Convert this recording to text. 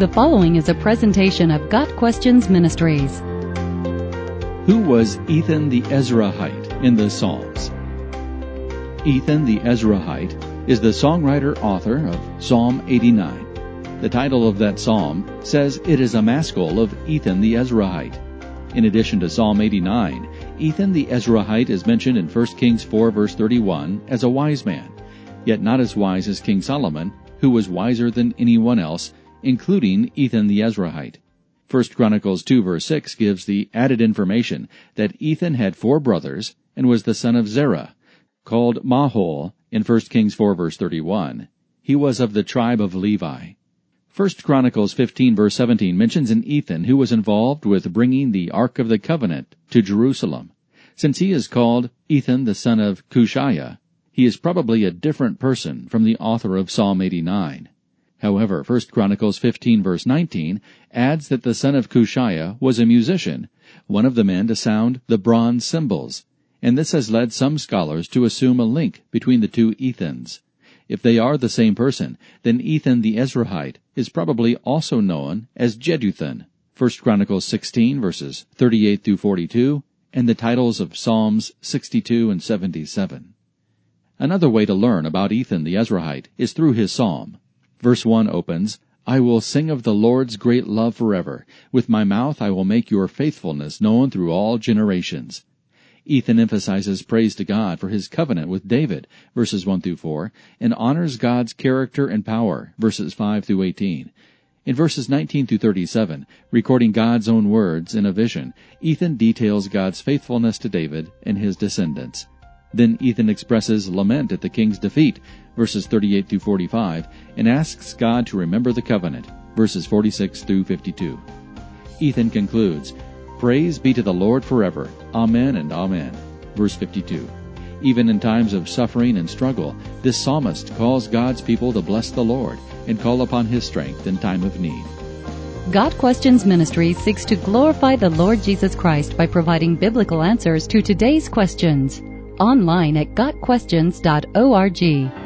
The following is a presentation of Got Questions Ministries. Who was Ethan the Ezrahite in the Psalms? Ethan the Ezrahite is the songwriter author of Psalm 89. The title of that psalm says it is a maskil of Ethan the Ezrahite. In addition to Psalm 89, Ethan the Ezrahite is mentioned in 1 Kings 4 verse 31 as a wise man, yet not as wise as King Solomon, who was wiser than anyone else including Ethan the Ezrahite. 1 Chronicles 2 verse 6 gives the added information that Ethan had four brothers and was the son of Zerah, called Mahol in 1 Kings 4 verse 31. He was of the tribe of Levi. 1 Chronicles 15 verse 17 mentions an Ethan who was involved with bringing the Ark of the Covenant to Jerusalem. Since he is called Ethan the son of Cushiah, he is probably a different person from the author of Psalm 89. However, 1 Chronicles 15 verse 19 adds that the son of Cushiah was a musician, one of the men to sound the bronze cymbals, and this has led some scholars to assume a link between the two Ethans. If they are the same person, then Ethan the Ezrahite is probably also known as Jeduthun, 1 Chronicles 16 verses 38 through 42, and the titles of Psalms 62 and 77. Another way to learn about Ethan the Ezrahite is through his psalm. Verse 1 opens, I will sing of the Lord's great love forever. With my mouth I will make your faithfulness known through all generations. Ethan emphasizes praise to God for his covenant with David, verses 1 through 4, and honors God's character and power, verses 5 through 18. In verses 19 through 37, recording God's own words in a vision, Ethan details God's faithfulness to David and his descendants. Then Ethan expresses lament at the king's defeat, verses 38 through 45, and asks God to remember the covenant, verses 46 through 52. Ethan concludes, Praise be to the Lord forever. Amen and Amen. Verse 52. Even in times of suffering and struggle, this psalmist calls God's people to bless the Lord and call upon His strength in time of need. Got Questions Ministry seeks to glorify the Lord Jesus Christ by providing biblical answers to today's questions online at GotQuestions.org.